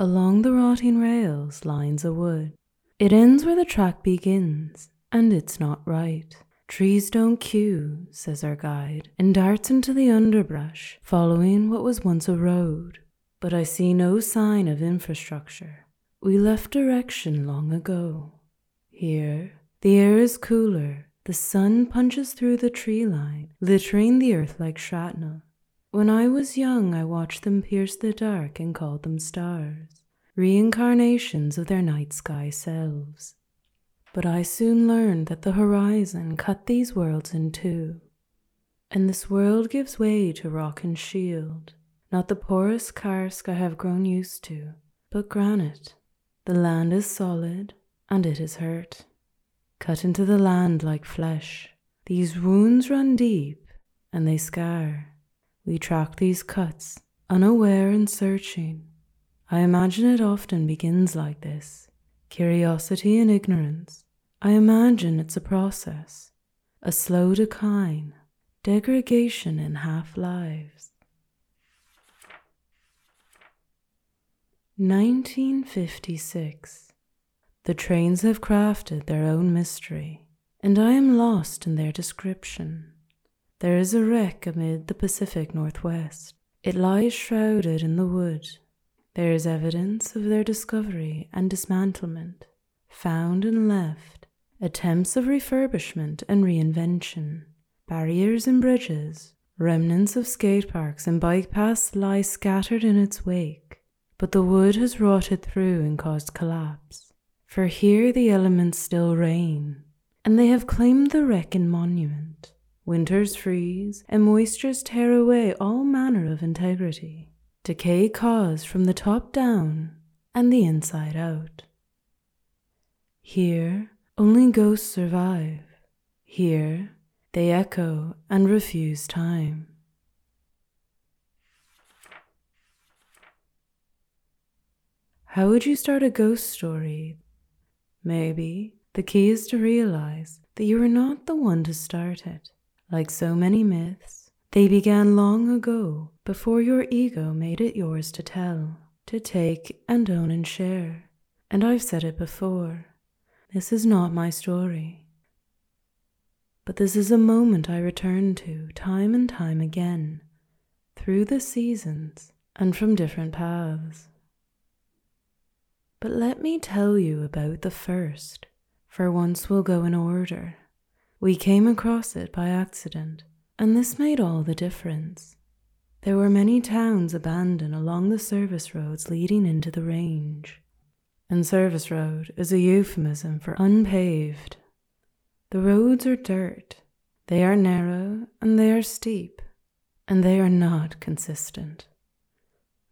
Along the rotting rails lines a wood. It ends where the track begins, and it's not right. Trees don't queue, says our guide, and darts into the underbrush, following what was once a road. But I see no sign of infrastructure. We left direction long ago. Here, the air is cooler. The sun punches through the tree line, littering the earth like shrapnel. When I was young, I watched them pierce the dark and called them stars, reincarnations of their night sky selves. But I soon learned that the horizon cut these worlds in two, and this world gives way to rock and shield, not the porous karst I have grown used to, but granite. The land is solid, and it is hurt, cut into the land like flesh. These wounds run deep, and they scar. We track these cuts, unaware and searching. I imagine it often begins like this curiosity and ignorance. I imagine it's a process, a slow decline, degradation in half lives. 1956. The trains have crafted their own mystery, and I am lost in their description. There is a wreck amid the Pacific Northwest. It lies shrouded in the wood. There is evidence of their discovery and dismantlement, found and left, attempts of refurbishment and reinvention, barriers and bridges, remnants of skate parks and bike paths lie scattered in its wake. But the wood has rotted through and caused collapse. For here the elements still reign, and they have claimed the wreck in monument. Winters freeze, and moistures tear away all manner of integrity. Decay caused from the top down and the inside out. Here, only ghosts survive. Here, they echo and refuse time. How would you start a ghost story? Maybe the key is to realize that you are not the one to start it. Like so many myths, they began long ago before your ego made it yours to tell, to take and own and share. And I've said it before this is not my story. But this is a moment I return to time and time again, through the seasons and from different paths. But let me tell you about the first, for once we'll go in order. We came across it by accident, and this made all the difference. There were many towns abandoned along the service roads leading into the range. And service road is a euphemism for unpaved. The roads are dirt. They are narrow and they are steep, and they are not consistent.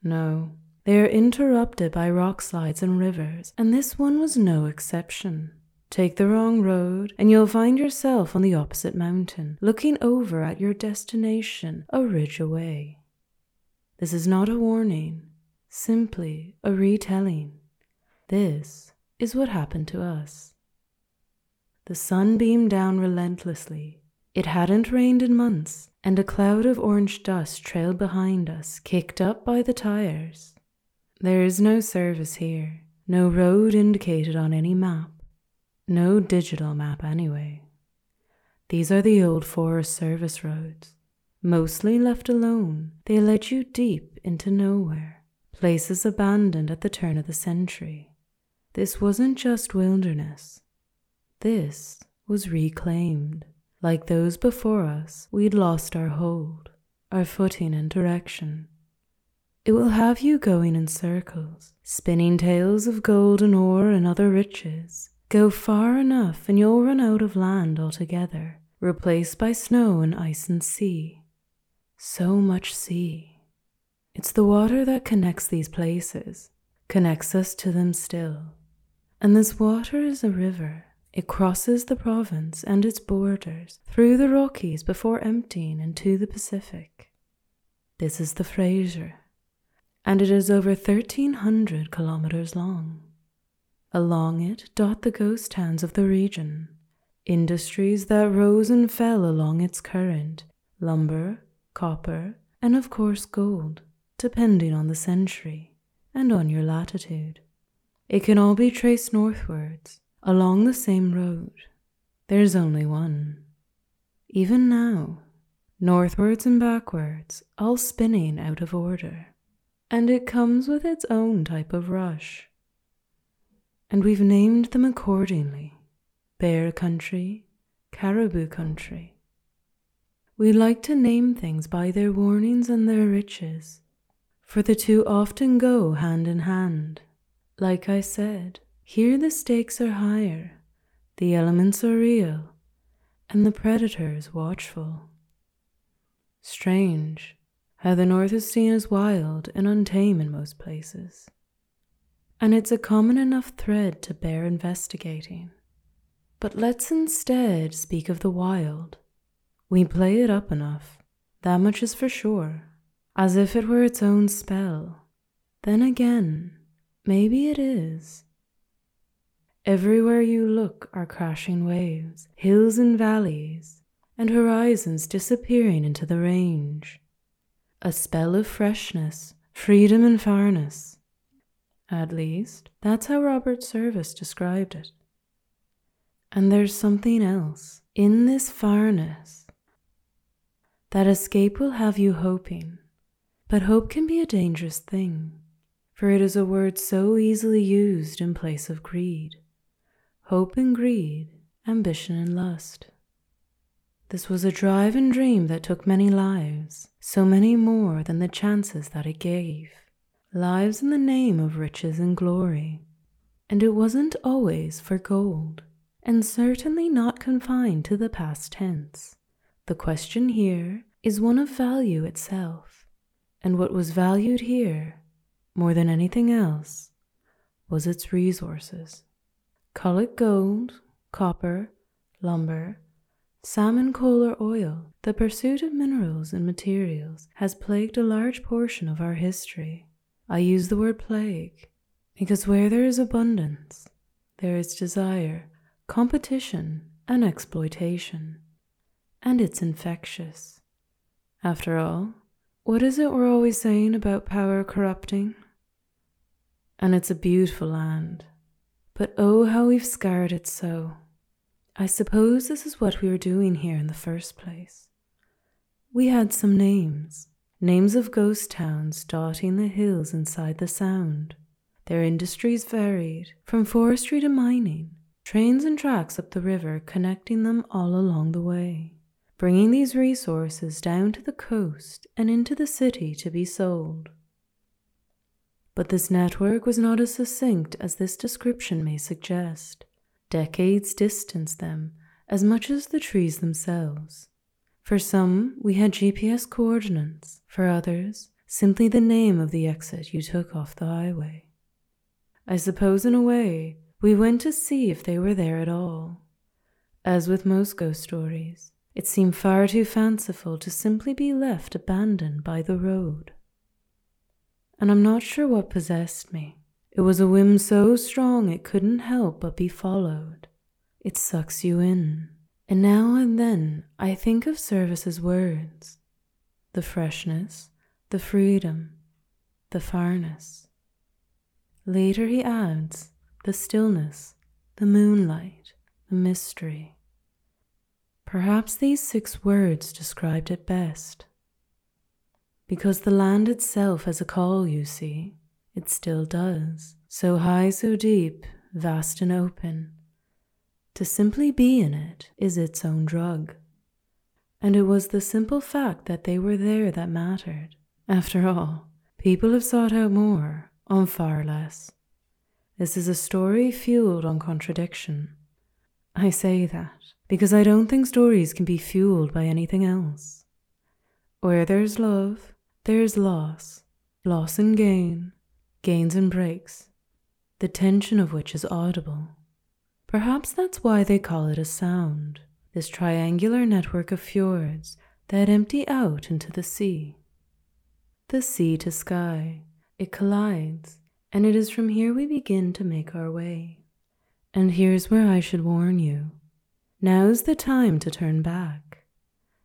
No, they are interrupted by rock slides and rivers, and this one was no exception. Take the wrong road, and you'll find yourself on the opposite mountain, looking over at your destination a ridge away. This is not a warning, simply a retelling. This is what happened to us. The sun beamed down relentlessly. It hadn't rained in months, and a cloud of orange dust trailed behind us, kicked up by the tires. There is no service here, no road indicated on any map. No digital map, anyway. These are the old Forest Service roads. Mostly left alone, they led you deep into nowhere, places abandoned at the turn of the century. This wasn't just wilderness, this was reclaimed. Like those before us, we'd lost our hold, our footing and direction. It will have you going in circles, spinning tales of golden ore and other riches, Go far enough and you'll run out of land altogether, replaced by snow and ice and sea. So much sea. It's the water that connects these places, connects us to them still. And this water is a river. It crosses the province and its borders through the Rockies before emptying into the Pacific. This is the Fraser, and it is over 1,300 kilometers long. Along it dot the ghost towns of the region, industries that rose and fell along its current lumber, copper, and of course gold, depending on the century, and on your latitude. It can all be traced northwards, along the same road. There's only one. Even now, northwards and backwards, all spinning out of order. And it comes with its own type of rush. And we've named them accordingly Bear Country, Cariboo Country. We like to name things by their warnings and their riches, for the two often go hand in hand. Like I said, here the stakes are higher, the elements are real, and the predators watchful. Strange how the North is seen as wild and untame in most places. And it's a common enough thread to bear investigating. But let's instead speak of the wild. We play it up enough, that much is for sure, as if it were its own spell. Then again, maybe it is. Everywhere you look are crashing waves, hills and valleys, and horizons disappearing into the range. A spell of freshness, freedom, and farness. At least, that's how Robert Service described it. And there's something else in this farness. That escape will have you hoping, but hope can be a dangerous thing, for it is a word so easily used in place of greed. Hope and greed, ambition and lust. This was a drive and dream that took many lives, so many more than the chances that it gave. Lives in the name of riches and glory. And it wasn't always for gold and certainly not confined to the past tense. The question here is one of value itself, and what was valued here, more than anything else, was its resources. Call it gold, copper, lumber, salmon coal or oil, the pursuit of minerals and materials has plagued a large portion of our history. I use the word plague because where there is abundance, there is desire competition, and exploitation. And it's infectious. After all, what is it we're always saying about power corrupting? And it's a beautiful land. But oh, how we've scarred it so. I suppose this is what we were doing here in the first place. We had some names, names of ghost towns dotting the hills inside the Sound. Their industries varied from forestry to mining, trains and tracks up the river connecting them all along the way, bringing these resources down to the coast and into the city to be sold. But this network was not as succinct as this description may suggest. Decades distanced them as much as the trees themselves. For some, we had GPS coordinates, for others, simply the name of the exit you took off the highway. I suppose, in a way, we went to see if they were there at all. As with most ghost stories, it seemed far too fanciful to simply be left abandoned by the road. And I'm not sure what possessed me. It was a whim so strong it couldn't help but be followed. It sucks you in. And now and then I think of Service's words the freshness, the freedom, the farness. Later he adds, the stillness, the moonlight, the mystery. Perhaps these six words described it best. Because the land itself has a call, you see, it still does, so high, so deep, vast and open. To simply be in it is its own drug. And it was the simple fact that they were there that mattered. After all, people have sought out more on far less. This is a story fueled on contradiction. I say that because I don't think stories can be fueled by anything else. Where there's love, there's loss, loss and gain, gains and breaks, the tension of which is audible. Perhaps that's why they call it a sound, this triangular network of fjords that empty out into the sea. The sea to sky, it collides, and it is from here we begin to make our way. And here's where I should warn you now's the time to turn back.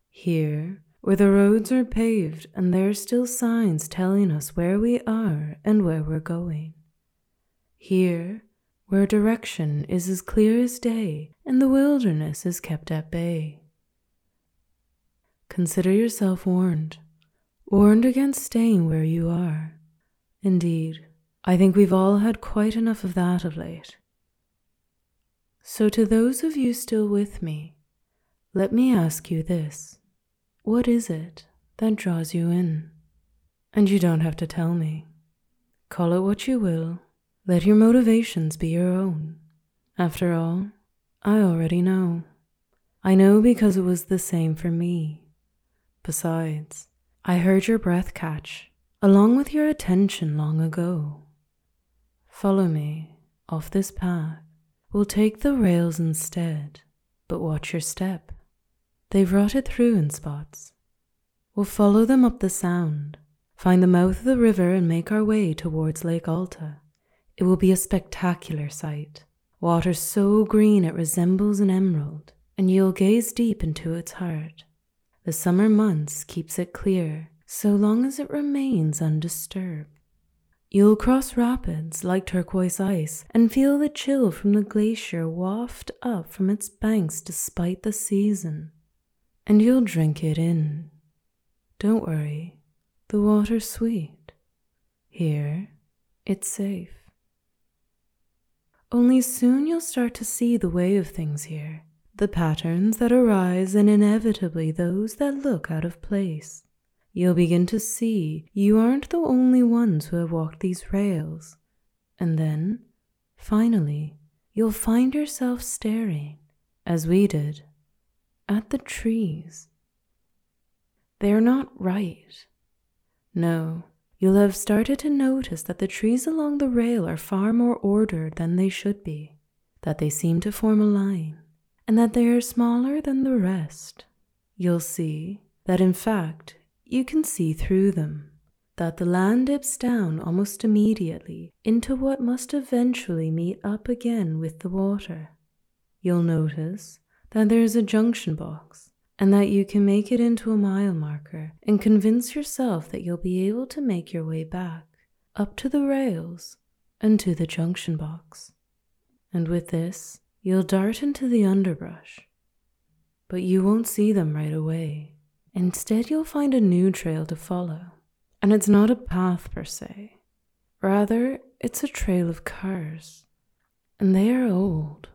Here, where the roads are paved and there are still signs telling us where we are and where we're going. Here, where direction is as clear as day and the wilderness is kept at bay. Consider yourself warned, warned against staying where you are. Indeed, I think we've all had quite enough of that of late. So, to those of you still with me, let me ask you this What is it that draws you in? And you don't have to tell me. Call it what you will, let your motivations be your own. After all, I already know. I know because it was the same for me. Besides, I heard your breath catch, along with your attention long ago. Follow me off this path. We'll take the rails instead, but watch your step. They've rotted through in spots. We'll follow them up the sound, find the mouth of the river, and make our way towards Lake Alta. It will be a spectacular sight. Water so green it resembles an emerald, and you'll gaze deep into its heart. The summer months keeps it clear so long as it remains undisturbed. You'll cross rapids like turquoise ice and feel the chill from the glacier waft up from its banks despite the season and you'll drink it in. Don't worry, the water's sweet. Here, it's safe. Only soon you'll start to see the way of things here, the patterns that arise and inevitably those that look out of place. You'll begin to see you aren't the only ones who have walked these rails. And then, finally, you'll find yourself staring, as we did, at the trees. They're not right. No, you'll have started to notice that the trees along the rail are far more ordered than they should be, that they seem to form a line, and that they are smaller than the rest. You'll see that, in fact, you can see through them, that the land dips down almost immediately into what must eventually meet up again with the water. You'll notice that there is a junction box and that you can make it into a mile marker and convince yourself that you'll be able to make your way back up to the rails and to the junction box. And with this, you'll dart into the underbrush. But you won't see them right away. Instead, you'll find a new trail to follow. And it's not a path per se. Rather, it's a trail of cars. And they are old.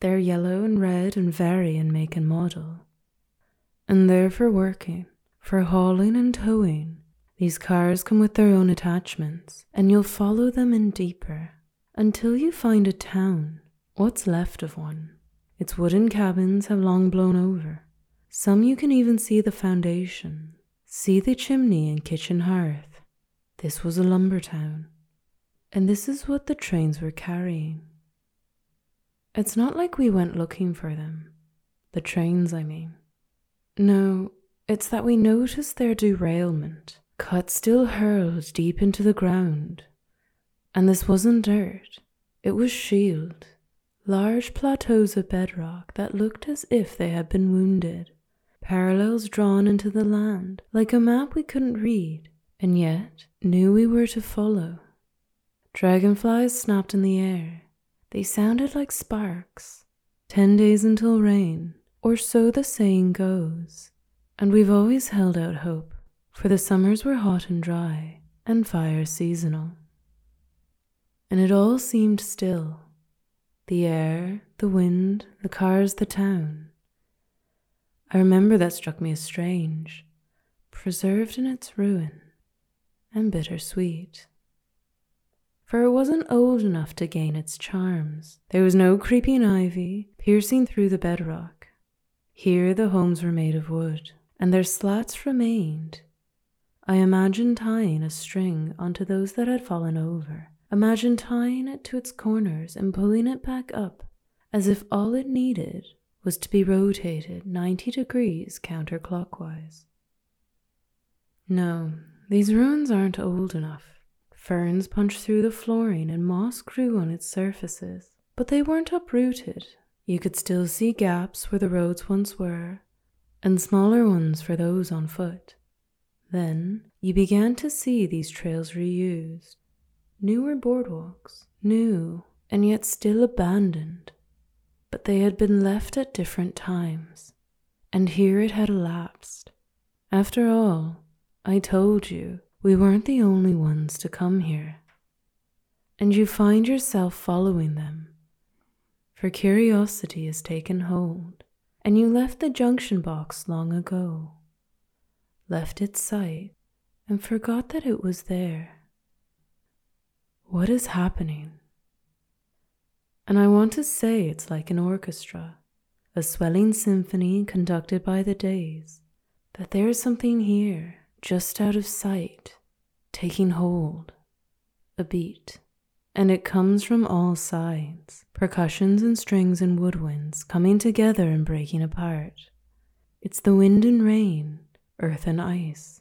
They're yellow and red and vary in make and model. And they're for working, for hauling and towing. These cars come with their own attachments, and you'll follow them in deeper until you find a town, what's left of one. Its wooden cabins have long blown over. Some you can even see the foundation, see the chimney and kitchen hearth. This was a lumber town, and this is what the trains were carrying. It's not like we went looking for them. The trains, I mean. No, it's that we noticed their derailment, cut still hurled deep into the ground. And this wasn't dirt, it was shield, large plateaus of bedrock that looked as if they had been wounded, parallels drawn into the land like a map we couldn't read and yet knew we were to follow. Dragonflies snapped in the air, they sounded like sparks. Ten days until rain, or so the saying goes. And we've always held out hope, for the summers were hot and dry, and fires seasonal. And it all seemed still the air, the wind, the cars, the town. I remember that struck me as strange, preserved in its ruin, and bittersweet for it wasn't old enough to gain its charms. There was no creeping ivy piercing through the bedrock. Here the homes were made of wood, and their slats remained. I imagined tying a string onto those that had fallen over, imagined tying it to its corners and pulling it back up, as if all it needed was to be rotated 90 degrees counterclockwise. No, these ruins aren't old enough. Ferns punched through the flooring and moss grew on its surfaces, but they weren't uprooted. You could still see gaps where the roads once were, and smaller ones for those on foot. Then you began to see these trails reused, newer boardwalks, new and yet still abandoned, but they had been left at different times, and here it had elapsed. After all, I told you we weren't the only ones to come here. And you find yourself following them, for curiosity has taken hold, and you left the junction box long ago, left its site, and forgot that it was there. What is happening? And I want to say it's like an orchestra, a swelling symphony conducted by the days, that there is something here just out of sight, taking hold, a beat, and it comes from all sides percussions and strings and woodwinds coming together and breaking apart. It's the wind and rain, earth and ice.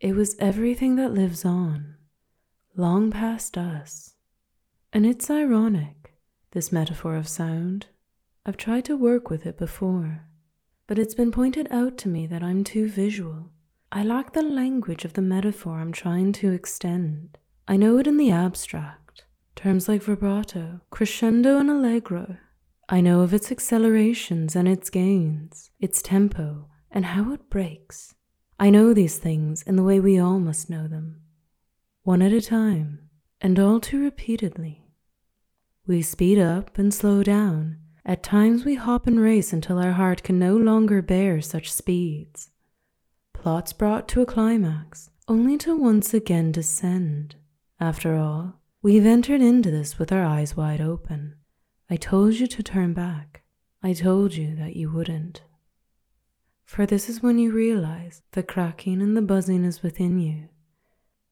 It was everything that lives on, long past us. And it's ironic, this metaphor of sound. I've tried to work with it before, but it's been pointed out to me that I'm too visual I lack the language of the metaphor I'm trying to extend. I know it in the abstract, terms like vibrato, crescendo, and allegro. I know of its accelerations and its gains, its tempo, and how it breaks. I know these things in the way we all must know them, one at a time, and all too repeatedly. We speed up and slow down. At times we hop and race until our heart can no longer bear such speeds plots brought to a climax, only to once again descend. After all, we've entered into this with our eyes wide open. I told you to turn back. I told you that you wouldn't. For this is when you realize the cracking and the buzzing is within you.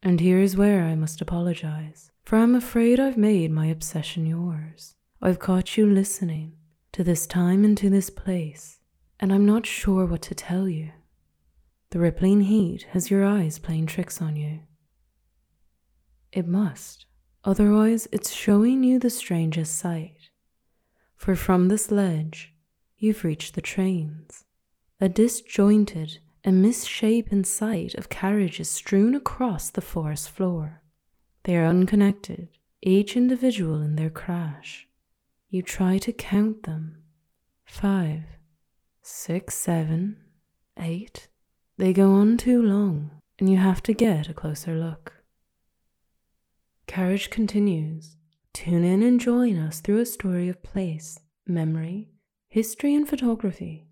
And here is where I must apologize, for I'm afraid I've made my obsession yours. I've caught you listening to this time and to this place, and I'm not sure what to tell you. The rippling heat has your eyes playing tricks on you. It must, otherwise, it's showing you the strangest sight. For from this ledge, you've reached the trains, a disjointed and misshapen sight of carriages strewn across the forest floor. They are unconnected, each individual in their crash. You try to count them five, six, seven, eight, they go on too long, and you have to get a closer look. Carriage continues. Tune in and join us through a story of place, memory, history, and photography.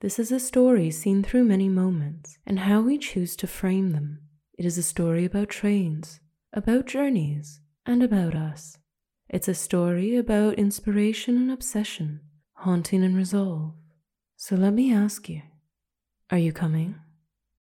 This is a story seen through many moments and how we choose to frame them. It is a story about trains, about journeys, and about us. It's a story about inspiration and obsession, haunting and resolve. So let me ask you are you coming?